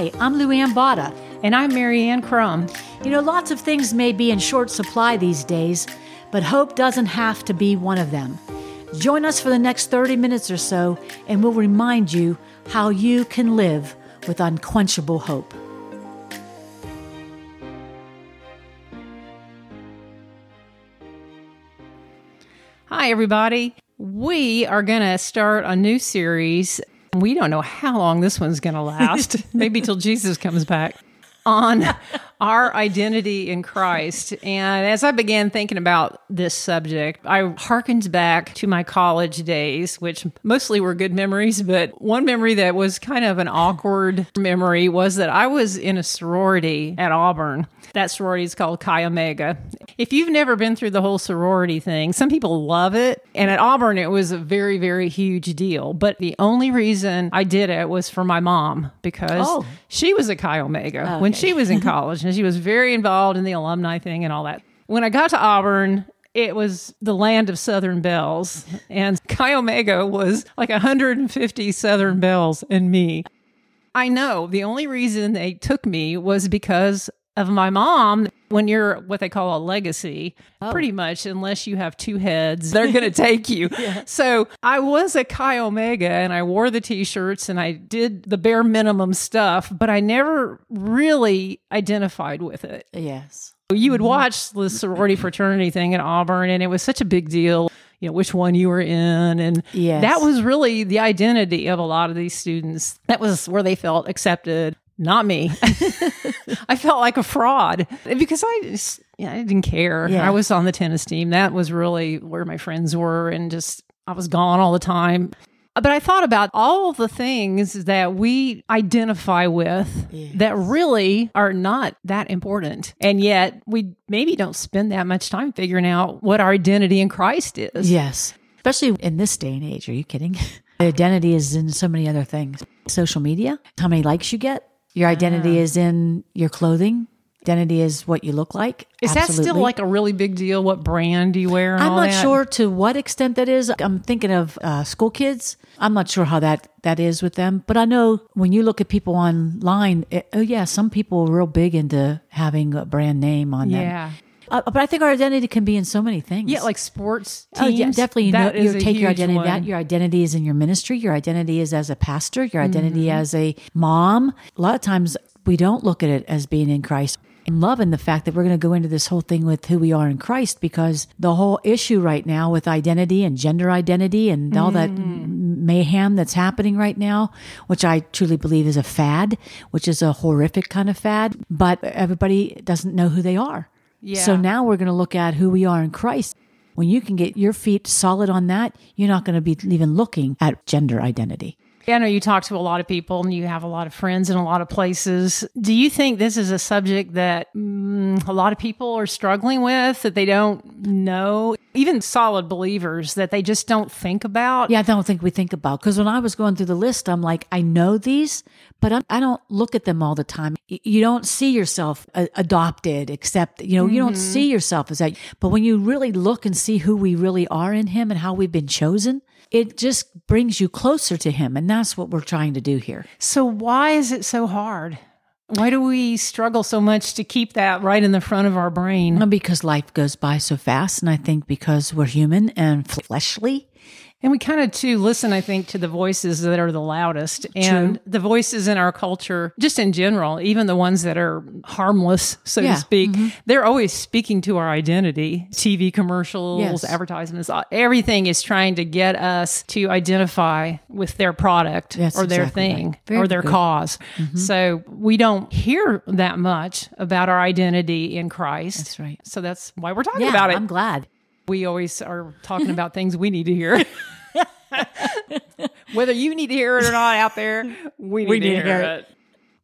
Hi, I'm Luanne Botta. And I'm Mary Ann Crum. You know, lots of things may be in short supply these days, but hope doesn't have to be one of them. Join us for the next 30 minutes or so, and we'll remind you how you can live with unquenchable hope. Hi, everybody. We are going to start a new series. We don't know how long this one's going to last, maybe till Jesus comes back, on our identity in Christ. And as I began thinking about this subject, I harkened back to my college days, which mostly were good memories, but one memory that was kind of an awkward memory was that I was in a sorority at Auburn. That sorority is called Chi Omega. If you've never been through the whole sorority thing, some people love it. And at Auburn, it was a very, very huge deal. But the only reason I did it was for my mom because Oh. she was a Chi Omega when she was in college and she was very involved in the alumni thing and all that. When I got to Auburn, it was the land of Southern Belles, and Chi Omega was like 150 Southern Belles and me. I know the only reason they took me was because of my mom. When you're what they call a legacy, oh. pretty much, unless you have two heads, they're going to take you. So I was a Chi Omega and I wore the t shirts and I did the bare minimum stuff, but I never really identified with it. Yes. You would mm-hmm. watch the sorority fraternity thing at Auburn, and it was such a big deal. You know which one you were in, and Yes. that was really the identity of a lot of these students. That was where they felt accepted. Not me. I felt like a fraud because I just, yeah, I didn't care. Yeah. I was on the tennis team. That was really where my friends were, and just I was gone all the time. But I thought about all the things that we identify with that really are not that important. And yet we maybe don't spend that much time figuring out what our identity in Christ is. Yes. Especially in this day and age. Are you kidding? Identity is in so many other things. Social media, how many likes you get. Your identity is in your clothing. Identity is what you look like. Is that still like a really big deal? What brand do you wear? I'm not that? sure to what extent that is. I'm thinking of uh, school kids. I'm not sure how that that is with them, but I know when you look at people online, it, oh yeah, some people are real big into having a brand name on them. Uh, but I think our identity can be in so many things. Yeah, like sports teams. Oh, yeah, definitely. You, know, you take your identity. one. That your identity is in your ministry. Your identity is as a pastor. Your identity Mm-hmm. as a mom. A lot of times we don't look at it as being in Christ. I'm loving the fact that we're going to go into this whole thing with who we are in Christ because the whole issue right now with identity and gender identity and all that Mm-hmm. mayhem that's happening right now, which I truly believe is a fad, which is a horrific kind of fad, but everybody doesn't know who they are. So now we're going to look at who we are in Christ. When you can get your feet solid on that, you're not going to be even looking at gender identity. I know you talk to a lot of people and you have a lot of friends in a lot of places. Do you think this is a subject that mm, a lot of people are struggling with that they don't know? Even solid believers that they just don't think about? Yeah, I don't think we think about because when I was going through the list, I'm like, I know these, but I'm, I don't look at them all the time. You don't see yourself uh, adopted, except you know you don't see yourself as that. But when you really look and see who we really are in Him and how we've been chosen, it just brings you closer to Him, and that's what we're trying to do here. So, why is it so hard? Why do we struggle so much to keep that right in the front of our brain? Because life goes by so fast, and I think because we're human and fleshly, And we kind of too listen, I think, to the voices that are the loudest and the voices in our culture, just in general, even the ones that are harmless, so Yeah. to speak, they're always speaking to our identity. TV commercials, Yes. advertisements, everything is trying to get us to identify with their product That's or their exactly thing Very or their good. Mm-hmm. cause. So we don't hear that much about our identity in Christ. That's right. So that's why we're talking yeah, about it I'm glad. We always are talking about things we need to hear. Whether you need to hear it or not out there, we need, to, hear, it.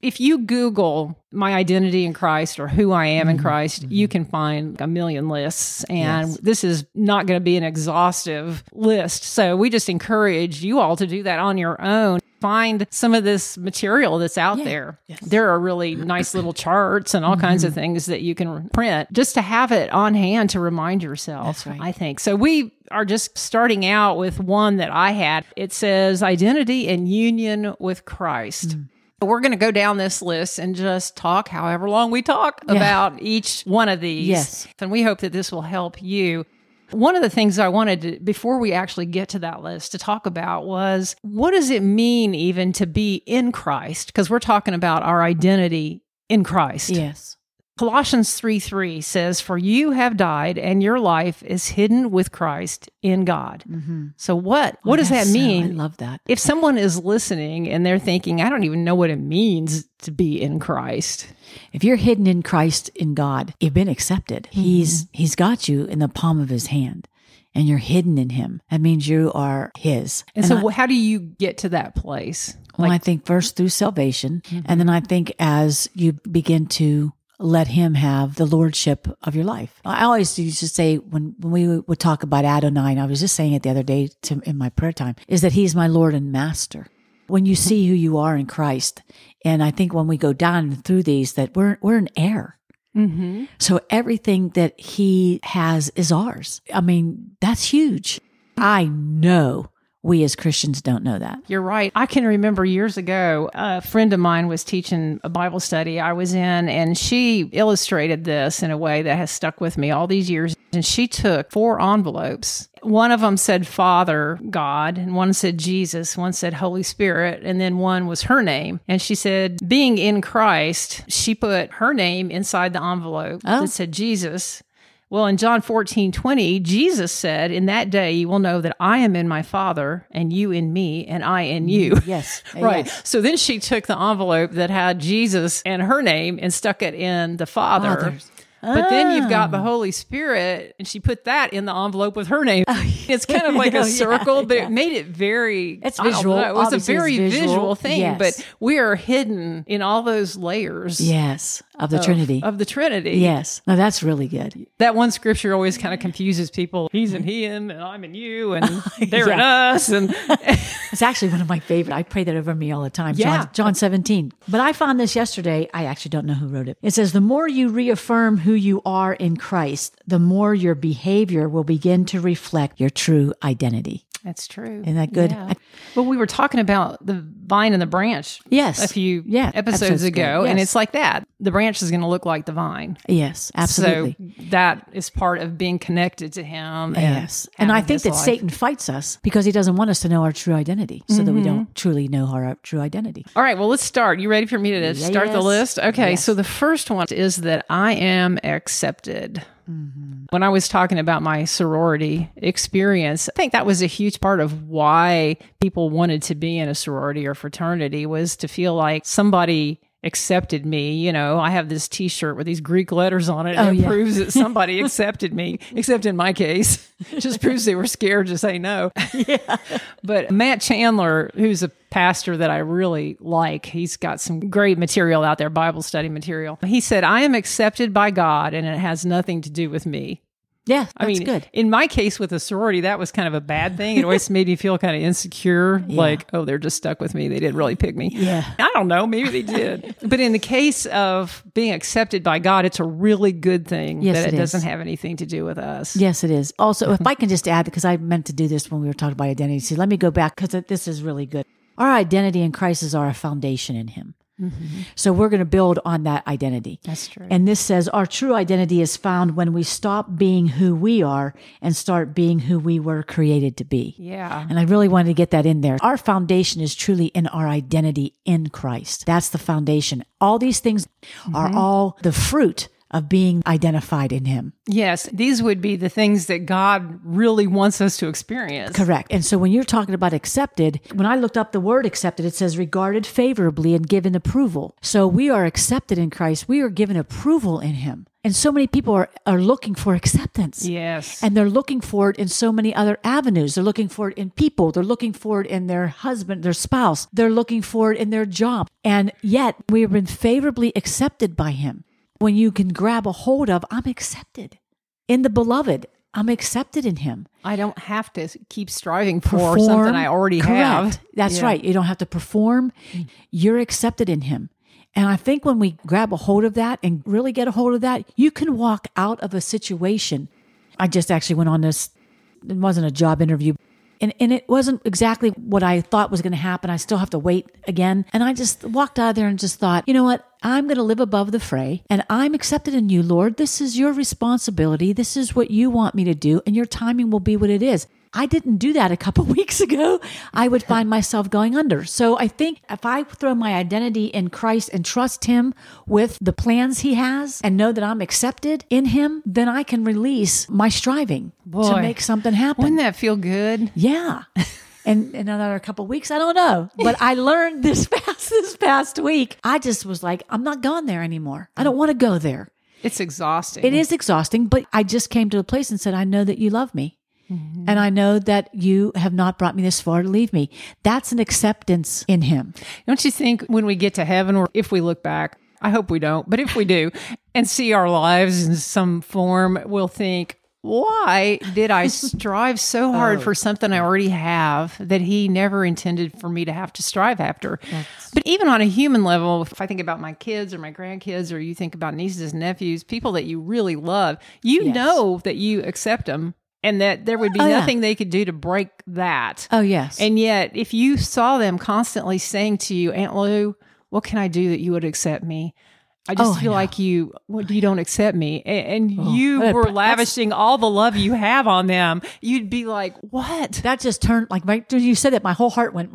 If you Google my identity in Christ or who I am in mm-hmm. Christ, you mm-hmm. can find a million lists. And Yes. this is not going to be an exhaustive list. So we just encourage you all to do that on your own. Find some of this material that's out there. There are really nice little charts and all kinds of mm-hmm. things that you can print just to have it on hand to remind yourself. Right. I think. So we are just starting out with one that I had. It says identity and union with Christ. Mm. We're going to go down this list and just talk however long we talk about each one of these. Yes. And we hope that this will help you. One of the things I wanted to, before we actually get to that list to talk about was what does it mean even to be in Christ? Because we're talking about our identity in Christ. Yes. Colossians 3 3 says, For you have died, and your life is hidden with Christ in God. Mm-hmm. So, what, what does that so mean? I love that. if someone is listening and they're thinking, I don't even know what it means to be in Christ. If you're hidden in Christ in God, you've been accepted. Mm-hmm. He's he's got you in the palm of his hand and you're hidden in him. That means you are his. And, so, how do you get to that place? Well, I think first through salvation, and mm-hmm. then I think as you begin to let Him have the lordship of your life. I always used to say when when we would talk about Adonai, and I was just saying it the other day to, in my prayer time, is that He's my Lord and Master. When you see who you are in Christ, and I think when we go down through these, that we're we're an heir. Mm-hmm. So everything that He has is ours. I mean, that's huge. I know we as Christians don't know that. You're right. I can remember years ago, a friend of mine was teaching a Bible study I was in, and she illustrated this in a way that has stuck with me all these years. And she took four envelopes. One of them said Father God, and one said Jesus, one said Holy Spirit, and then one was her name. And she said, being in Christ, she put her name inside the envelope Oh. that said Jesus. Well, in John 14, 20, Jesus said, In that day you will know that I am in my Father, and you in me, and I in mm, you. Yes. Uh, right. Yes. So then she took the envelope that had Jesus and her name and stuck it in the Father. Father's. But then you've got the oh. Holy Spirit, and she put that in the envelope with her name. Oh, it's kind of like Oh, a yeah, circle, but yeah. it made it very It's visual. know, It was a very visual. visual, thing, Yes. but we are hidden in all those layers Yes, of the of, Trinity. of the Trinity. yes. No, that's really good. That one scripture always kind of confuses people. He's in him, and I'm in you, and they're in Yeah. us, and It's actually one of my favorite. I pray that over me all the time. Yeah. John, John 17. But I found this yesterday. I actually don't know who wrote it. It says, The more you reaffirm who you are in Christ, the more your behavior will begin to reflect your true identity. That's true. Isn't that good? Yeah. Well, we were talking about the vine and the branch Yes. a few Yeah, episodes, episodes ago, ago. and it's like that. The branch is going to look like the vine. Yes, absolutely. So that is part of being connected to Him. Yes. And I think that life. Satan fights us because he doesn't want us to know our true identity so that we Mm-hmm. don't truly know our true identity. All right, well, let's start. You ready for me to start the list? Okay, Yes. so the first one is that I am accepted. Mm-hmm. When I was talking about my sorority experience, I think that was a huge part of why people wanted to be in a sorority or fraternity was to feel like somebody accepted me. You know, I have this t-shirt with these Greek letters on it. And Oh, it yeah. proves that somebody accepted me, except in my case, just proves they were scared to say no. Yeah. But Matt Chandler, who's a pastor that I really like, he's got some great material out there, Bible study material. He said, I am accepted by God and it has nothing to do with me. Yeah, that's I mean, good. in my case with a sorority, that was kind of a bad thing. It always made me feel kind of insecure, like, oh, they're just stuck with me. They didn't really pick me. Yeah. I don't know. Maybe they did. but in the case of being accepted by God, it's a really good thing Yes, that it, it doesn't have anything to do with us. Yes, it is. Also, if mm-hmm. I can just add, because I meant to do this when we were talking about identity. See, let me go back because this is really good. Our identity in Christ is our foundation in Him. Mm-hmm. So we're going to build on that identity. That's true. And this says our true identity is found when we stop being who we are and start being who we were created to be. yeah. And I really wanted to get that in there. Our foundation is truly in our identity in Christ. That's the foundation. All these things are mm-hmm. all the fruit of being identified in Him. Yes, these would be the things that God really wants us to experience. Correct. And so when you're talking about accepted, when I looked up the word accepted, it says regarded favorably and given approval. So we are accepted in Christ. We are given approval in Him. And so many people are, are looking for acceptance. Yes. And they're looking for it in so many other avenues. They're looking for it in people. They're looking for it in their husband, their spouse. They're looking for it in their job. And yet we have been favorably accepted by Him. When you can grab a hold of, I'm accepted in the beloved. I'm accepted in Him. I don't have to keep striving for something I already Correct. have. That's Yeah. right. You don't have to perform. Mm. You're accepted in Him. And I think when we grab a hold of that and really get a hold of that, you can walk out of a situation. I just actually went on this, it wasn't a job interview, And, and it wasn't exactly what I thought was going to happen. I still have to wait again. And I just walked out of there and just thought, you know what? I'm going to live above the fray and I'm accepted in you, Lord. This is your responsibility. This is what you want me to do, and your timing will be what it is. I didn't do that a couple weeks ago. I would find myself going under. So I think if I throw my identity in Christ and trust Him with the plans He has and know that I'm accepted in Him, then I can release my striving to make something happen. Wouldn't that feel good? Yeah. And in another couple weeks, I don't know. But I learned this past this past week. I just was like, I'm not going there anymore. I don't want to go there. It's exhausting. It is exhausting, but I just came to a place and said, I know that you love me. Mm-hmm. And I know that you have not brought me this far to leave me. That's an acceptance in him. Don't you think when we get to heaven, or if we look back, I hope we don't, but if we do and see our lives in some form, we'll think, why did I strive so hard for oh. something I already have that he never intended for me to have to strive after? But even on a human level, if I think about my kids or my grandkids, or you think about nieces and nephews, people that you really love, you Yes. know that you accept them and that there would be Oh, yeah. nothing they could do to break that. Oh, yes. And yet, if you saw them constantly saying to you, Aunt Lou, what can I do that you would accept me? I just Oh, feel know. like you, you don't accept me. A- And, you Uh, were that's- lavishing all the love you have on them. You'd be like, what? that just turned like right when you said it, my whole heart went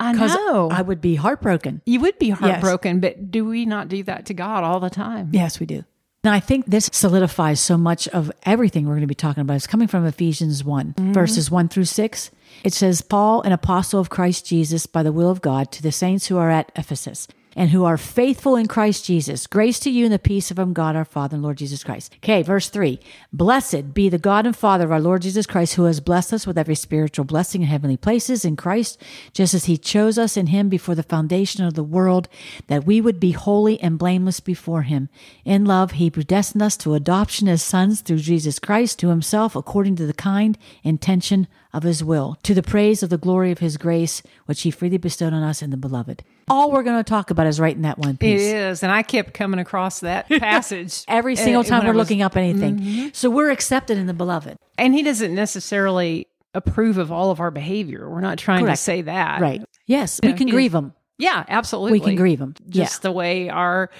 I know. I would be heartbroken. you would be heartbroken, but do we not do that to God all the time? Yes, we do. And I think this solidifies so much of everything we're going to be talking about. It's coming from Ephesians one mm-hmm. verses 1 through 6. It says, Paul, an apostle of Christ Jesus, by the will of God, to the saints who are at Ephesus and who are faithful in Christ Jesus. Grace to you and the peace of God our Father and Lord Jesus Christ. Okay, verse 3. Blessed be the God and Father of our Lord Jesus Christ, who has blessed us with every spiritual blessing in heavenly places in Christ, just as he chose us in him before the foundation of the world, that we would be holy and blameless before him. In love, he predestined us to adoption as sons through Jesus Christ to himself, according to the kind intention of his will, to the praise of the glory of his grace, which he freely bestowed on us in the beloved. All we're going to talk about is right in that one piece. is. And I kept coming across that passage Every single uh, time we're was- looking up anything. So we're accepted in the beloved. And he doesn't necessarily approve of all of our behavior. We're not trying Correct. to say that. Right. Yes, we Yeah, can grieve them. Yeah, absolutely. We can grieve them. just the way our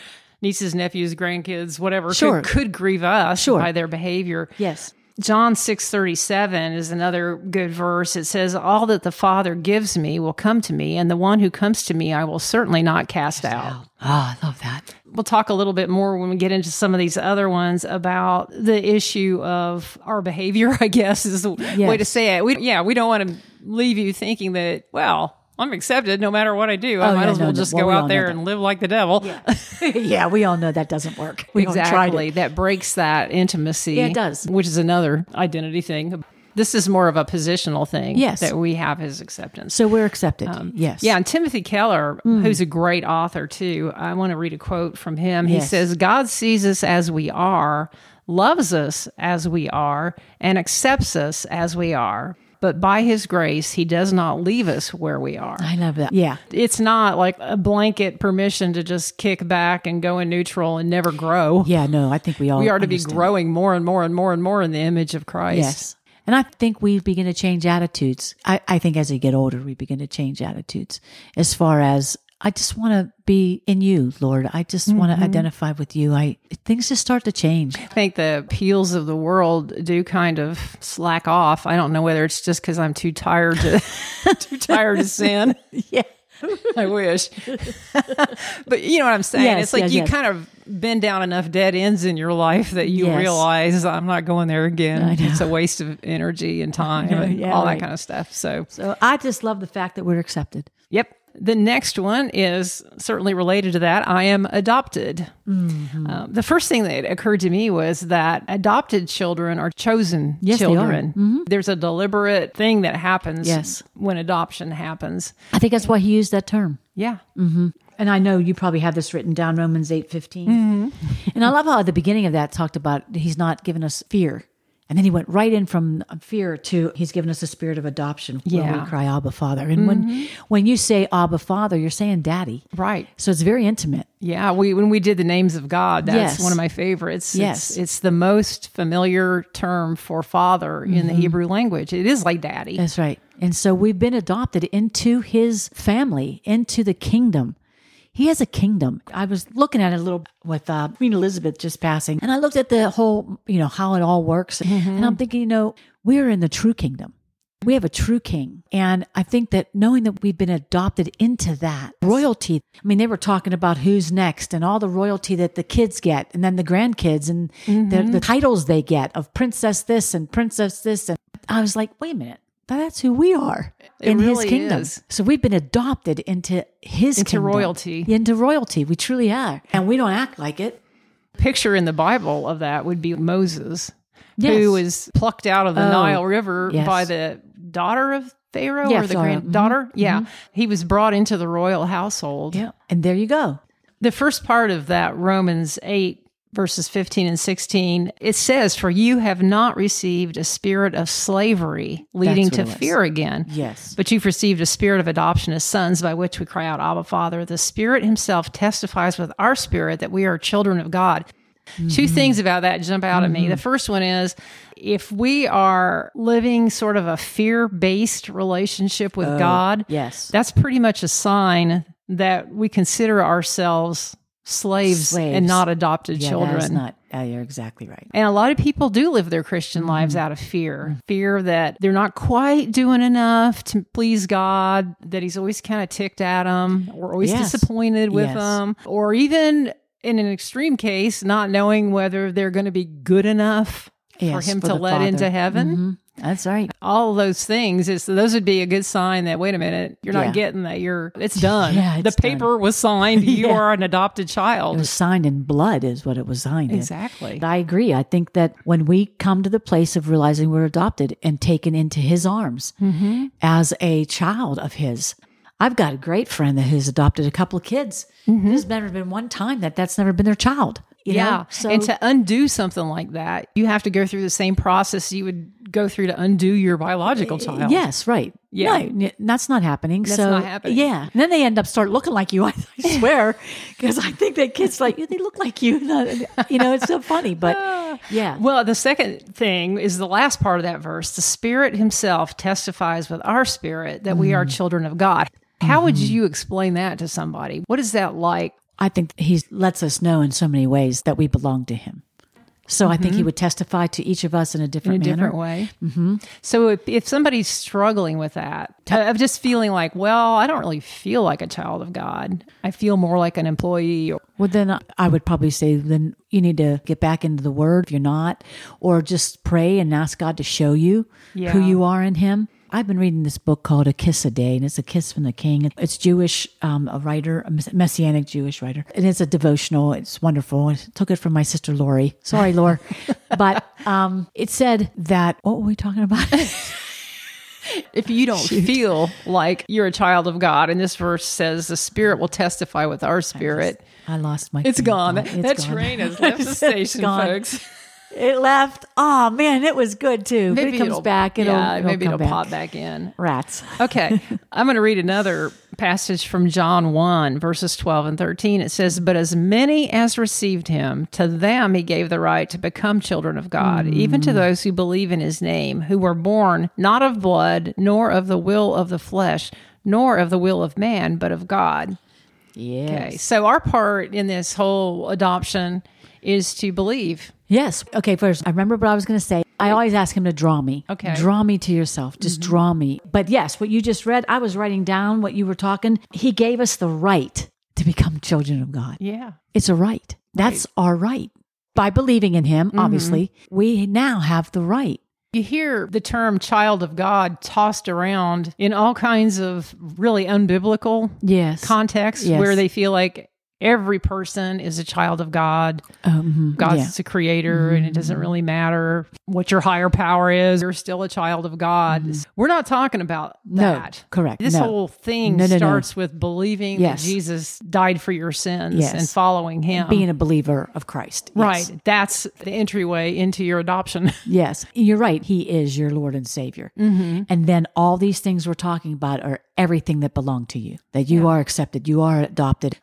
nieces, nephews, grandkids, whatever, Sure. could, could grieve us Sure. by their behavior. Yes. John 6:37 is another good verse. It says, "All that the Father gives me will come to me, and the one who comes to me I will certainly not cast out." Oh, I love that. We'll talk a little bit more when we get into some of these other ones about the issue of our behavior, I guess is the way to say it. We yeah, we don't want to leave you thinking that, well, I'm accepted no matter what I do. I Oh, might yeah, as well no, no. just Well, go we out there and live like the devil. yeah, we all know that doesn't work. We exactly that breaks that intimacy Yeah, it does. which is another identity thing this is more of a positional thing Yes. that we have his acceptance So we're accepted. yes. Um, yeah and timothy keller who's a great author too i want to read a quote from him he says god sees us as we are loves us as we are and accepts us as we are but by his grace he does not leave us where we are I love that. Yeah. it's not like a blanket permission to just kick back and go in neutral and never grow Yeah, no, I think we all we are to be growing more and more and more and more in the image of Christ. Yes. And I think we begin to change attitudes. I, I think as we get older, we begin to change attitudes as far as I just want to be in you, Lord. I just want Mm-hmm. to identify with you. I things just start to change. I think the appeals of the world do kind of slack off. I don't know whether it's just because I'm too tired to too tired to sin. Yeah. I wish, but you know what I'm saying. Yes, it's like yes, you yes. kind of been down enough dead ends in your life that you realize I'm not going there again. It's a waste of energy and time know, and yeah, all right. that kind of stuff. So So I just love the fact that we're accepted. Yep. The next one is certainly related to that. I am adopted. Mm-hmm. Um, the first thing that occurred to me was that adopted children are chosen Yes, they are. children. There's a deliberate thing that happens Yes. when adoption happens. I think that's why he used that term. Yeah. And I know you probably have this written down, Romans eight And I love how at the beginning of that talked about he's not given us fear. And then he went right in from fear to he's given us a spirit of adoption where Yeah. we cry Abba Father. And when when you say Abba Father, you're saying Daddy. Right. So it's very intimate. Yeah, we when we did the names of God, that's Yes. one of my favorites. Yes. It's, it's the most familiar term for father in Mm-hmm. the Hebrew language. It is like daddy. That's right. And so we've been adopted into his family, into the kingdom. He has a kingdom. I was looking at it a little with uh, Queen Elizabeth just passing, and I looked at the whole, you know, how it all works. And I'm thinking, you know, we're in the true kingdom. We have a true king. And I think that knowing that we've been adopted into that royalty, I mean, they were talking about who's next and all the royalty that the kids get and then the grandkids and the, the titles they get of princess this and princess this. And I was like, wait a minute. That's who we are It in his really kingdom. is. So we've been adopted into his Into kingdom. royalty. Into royalty. We truly are. And we don't act like it. Picture in the Bible of that would be Moses, Yes. who was plucked out of the Oh, Nile River yes. by the daughter of Pharaoh uh, mm-hmm, Yeah, or the Pharaoh. granddaughter. Yeah. He was brought into the royal household. Yeah. And there you go. The first part of that, Romans 8, verses 15 and 16, it says, For you have not received a spirit of slavery leading to what it was. fear again. Yes. But you've received a spirit of adoption as sons by which we cry out, Abba, Father. The Spirit Himself testifies with our spirit that we are children of God. Mm-hmm. Two things about that jump out at me. The first one is if we are living sort of a fear based relationship with God, Yes. that's pretty much a sign that we consider ourselves slaves, Slaves. and not adopted yeah, children. That's not, uh, you're exactly right. And a lot of people do live their Christian Mm-hmm. lives out of fear fear that they're not quite doing enough to please God, that He's always kind of ticked at them, or always Yes. disappointed with Yes. them, or even in an extreme case, not knowing whether they're going to be good enough for Him for to let Father. into heaven. Mhm. That's right. All those things is those would be a good sign that wait a minute, you're Yeah. not getting that. You're it's done. Yeah, the it's done. paper was signed. You Yeah. are an adopted It child. was signed in blood, is what it was signed in. Exactly. I agree. I think that when we come to the place of realizing we're adopted and taken into his arms Mm-hmm. as a child of his, I've got a great friend that has adopted a couple of kids. There's never been one time that that's never been their child. you know? Mm-hmm. Yeah. So and to undo something like that, you have to go through the same process you would go through to undo your biological child. Yes, right. Yeah. Right. That's not happening. That's so not happening. yeah, and then they end up start looking like you. I, I swear, because I think that kids like they look like you. You know, it's so funny, but yeah, Well, the second thing is the last part of that verse. The Spirit Himself testifies with our spirit that we are Mm-hmm. children of God. How would you explain that to somebody? What is that like? I think he lets us know in so many ways that we belong to him. So I think he would testify to each of us in a in a different manner. different way. Mm-hmm. So if, if somebody's struggling with that, of just feeling like, well, I don't really feel like a child of God. I feel more like an employee. Or, Well, then I- I would probably say then you need to get back into the Word if you're not, or just pray and ask God to show you Yeah. who you are in Him. I've been reading this book called A Kiss a Day, and it's a kiss from the King. It's Jewish, um, a writer, a messianic Jewish writer, and it's a devotional. It's wonderful. I took it from my sister Lori. Sorry, Lori, but um, it said that what were we talking about? if you don't feel like you're a child of God, and this verse says the Spirit will testify with our spirit, I lost my. It's gone. That, It's that gone. train has left the station, folks. It left. Oh man, it was good too. But it comes it'll- back. It'll, yeah, it'll maybe it'll back. pop back in. Rats. Okay, I'm going to read another passage from John 1, verses 12 and 13. It says, But as many as received him, to them he gave the right to become children of God, mm. even to those who believe in his name, who were born not of blood, nor of the will of the flesh, nor of the will of man, but of God. Yes. Okay, so our part in this whole adoption is to believe. Yes. Okay. First, I remember what I was going to say. I always ask him to draw me. Okay. Draw me to yourself. Just mm-hmm. draw me. But yes, what you just read, I was writing down what you were talking. He gave us the right to become children of God. Yeah. It's a right. That's our right. By believing in Him, mm-hmm. obviously, we now have the right. You hear the term child of God tossed around in all kinds of really unbiblical Yes. contexts Yes. where they feel like every person is a child of God. Um, God's yeah. Mm-hmm. the creator, and it doesn't really matter what your higher power is. You're still a child of God. We're not talking about Mm-hmm. No, that. correct. This No. whole thing No, starts with believing Yes. that Jesus died for your sins Yes. and following Him. Being a believer of Christ. Yes. right. That's the entryway into your adoption. Yes, you're right. He is your Lord and Savior. Mm-hmm. And then all these things we're talking about are everything that belong to you, that you are accepted, you are adopted.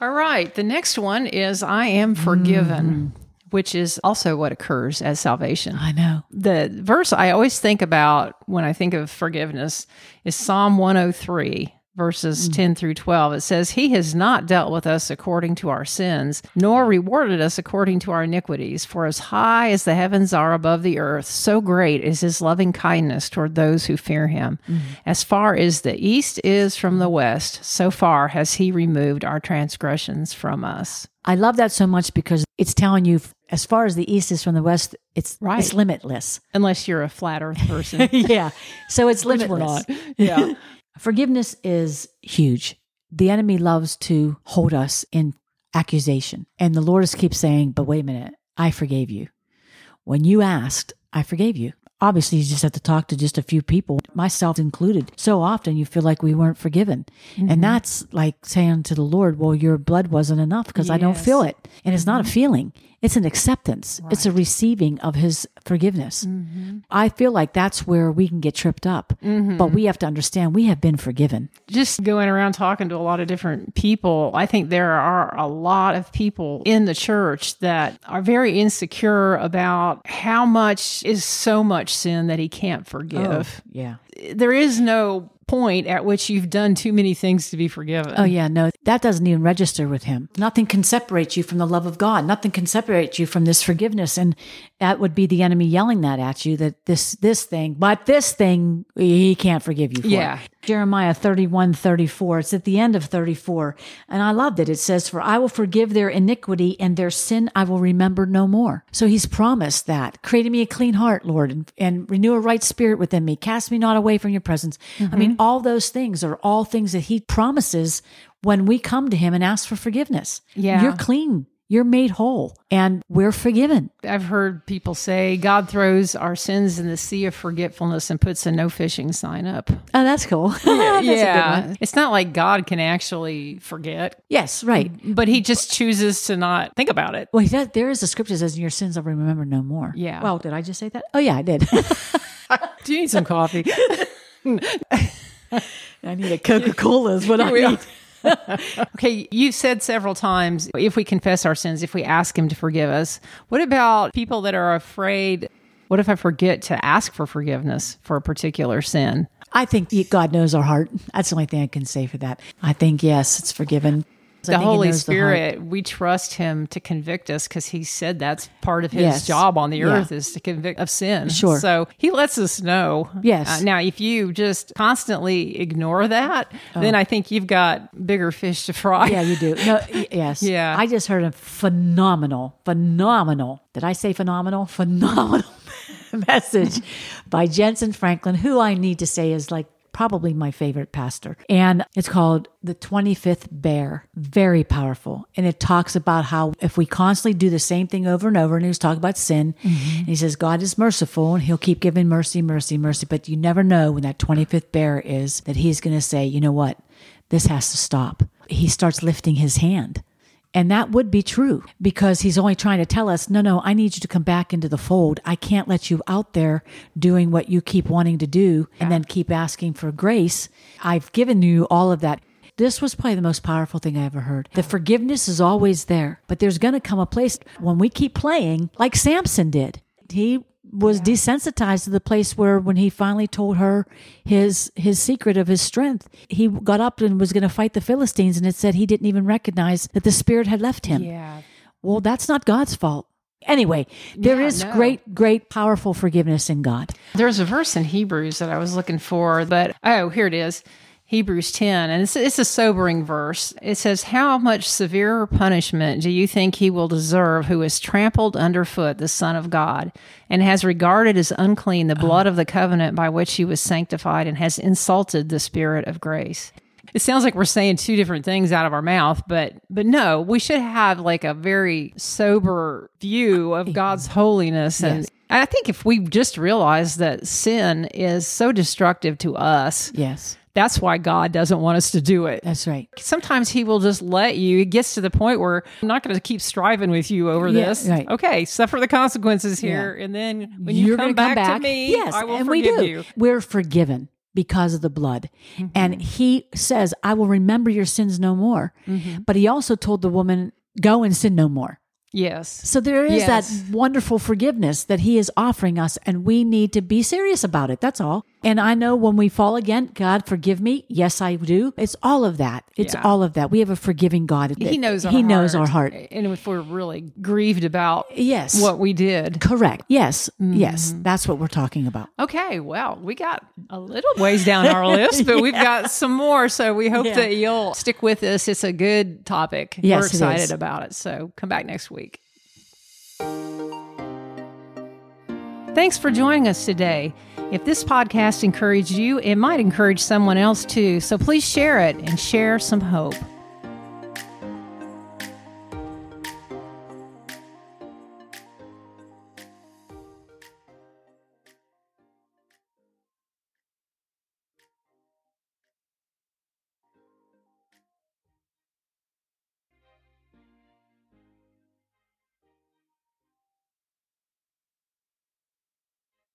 All right. The next one is I am forgiven, mm. which is also what occurs as salvation. I know. The verse I always think about when I think of forgiveness is Psalm 103. Verses mm. 10 through 12, it says, He has not dealt with us according to our sins, nor rewarded us according to our iniquities. For as high as the heavens are above the earth, so great is his loving kindness toward those who fear him. Mm-hmm. As far as the east is from the mm-hmm. west, so far has he removed our transgressions from us. I love that so much because it's telling you as far as the east is from the west, it's Right. it's limitless. Unless you're a flat earth person. yeah. So it's limitless. Yeah. Forgiveness is huge. The enemy loves to hold us in accusation. And the Lord just keeps saying, but wait a minute, I forgave you. When you asked, I forgave you. Obviously, you just have to talk to just a few people, myself included. So often you feel like we weren't forgiven. And mm-hmm. that's like saying to the Lord, well, your blood wasn't enough because I don't feel it. And it's not a mm-hmm. feeling, it's an acceptance, it's a receiving of his forgiveness. Mm-hmm. I feel like that's where we can get tripped up. But mm-hmm. we have to understand we have been forgiven. just going around talking to a lot of different people, I think there are a lot of people in the church that are very insecure about how much is so much sin that he can't forgive. Oh, yeah. There is no point at which you've done too many things to be forgiven. Oh, yeah. No, that doesn't even register with him. Nothing can separate you from the love of God. Nothing can separate you from this forgiveness. And that would be the enemy yelling that at you that this, this thing, but this thing, he can't forgive you for. Yeah. Jeremiah 31, 34. It's at the end of 34. And I loved it. It says, For I will forgive their iniquity and their sin I will remember no more. So he's promised that. Create in me a clean heart, Lord, and, and renew a right spirit within me. Cast me not away from your presence. I mean, mm-hmm. all those things are all things that he promises when we come to him and ask for forgiveness. Yeah. You're clean. You're made whole and we're forgiven. I've heard people say God throws our sins in the sea of forgetfulness and puts a no fishing sign up. Oh, that's cool. That's a good one. It's not like God can actually forget, Yes, right. but he just chooses to not think about it. Well, does, there is a scripture that says, "Your sins I'll remember no more." Yeah. Well, did I just say that? Oh, yeah, I did. Do you need some coffee? I need a Coca Cola. Is what I we need. okay, you've said several times if we confess our sins, if we ask him to forgive us. What about people that are afraid? What if I forget to ask for forgiveness for a particular sin? I think God knows our heart. That's the only thing I can say for that. I think yes, it's forgiven. The Holy knows the. Spirit, we trust him to convict us because he said that's part of his Yes. job on the Yeah. earth is to convict of sin. Sure. So he lets us know. Yes. Uh, now, if you just constantly ignore that, Oh. then I think you've got bigger fish to fry. Yeah, you do. No, yes. Yeah. I just heard a phenomenal, phenomenal. Did I say phenomenal? Phenomenal message by Jentezen Franklin, who I need to say is like probably my favorite pastor. And it's called The 25th Bear. Very powerful. And it talks about how if we constantly do the same thing over and over, and he was talking about sin, mm-hmm. and he says, God is merciful and he'll keep giving mercy, mercy, mercy. But you never know when that 25th bear is that he's going to say, you know what? This has to stop. He starts lifting his hand. And that would be true because he's only trying to tell us, no, no, I need you to come back into the fold. I can't let you out there doing what you keep wanting to do and then keep asking for grace. I've given you all of that. This was probably the most powerful thing I ever heard. The forgiveness is always there, but there's going to come a place when we keep playing like Samson did. He was desensitized to the place where when he finally told her his his secret of his strength he got up and was going to fight the philistines and it said he didn't even recognize that the spirit had left him Yeah. well that's not god's fault anyway there Yeah, is no. great great powerful forgiveness in god There's a verse in Hebrews that I was looking for, but oh, here it is. Hebrews 10, and it's, it's a sobering verse. It says, How much severer punishment do you think he will deserve who has trampled underfoot the Son of God and has regarded as unclean the blood of the covenant by which he was sanctified and has insulted the Spirit of grace? It sounds like we're saying two different things out of our mouth, but but no, we should have like a very sober view of God's holiness and Yes. I think if we just realize that sin is so destructive to us, yes that's why God doesn't want us to do it. that's right Sometimes he will just let you. It gets to the point where I'm not going to keep striving with you over Yeah, this. right. Okay, suffer the consequences here, and then when you You're come gonna back, to me, yes I will and forgive we do you. we're forgiven because of the blood. Mm-hmm. And he says, I will remember your sins no more. Mm-hmm. But he also told the woman, go and sin no more. Yes. So there is Yes. that wonderful forgiveness that he is offering us, and we need to be serious about it. That's all. And I know when we fall again, God forgive me. Yes, I do. It's all of that. It's Yeah. all of that. We have a forgiving God. He knows our He knows heart. our heart. And if we're really grieved about Yes. what we did. Correct. Yes. Yes. Mm-hmm. That's what we're talking about. Okay, well, we got a little ways down our list, but we've got some more. So we hope Yeah. that you'll stick with us. It's a good topic. Yes, We're excited about it. So come back next week. Thanks for joining us today. If this podcast encouraged you, it might encourage someone else too. So please share it and share some hope.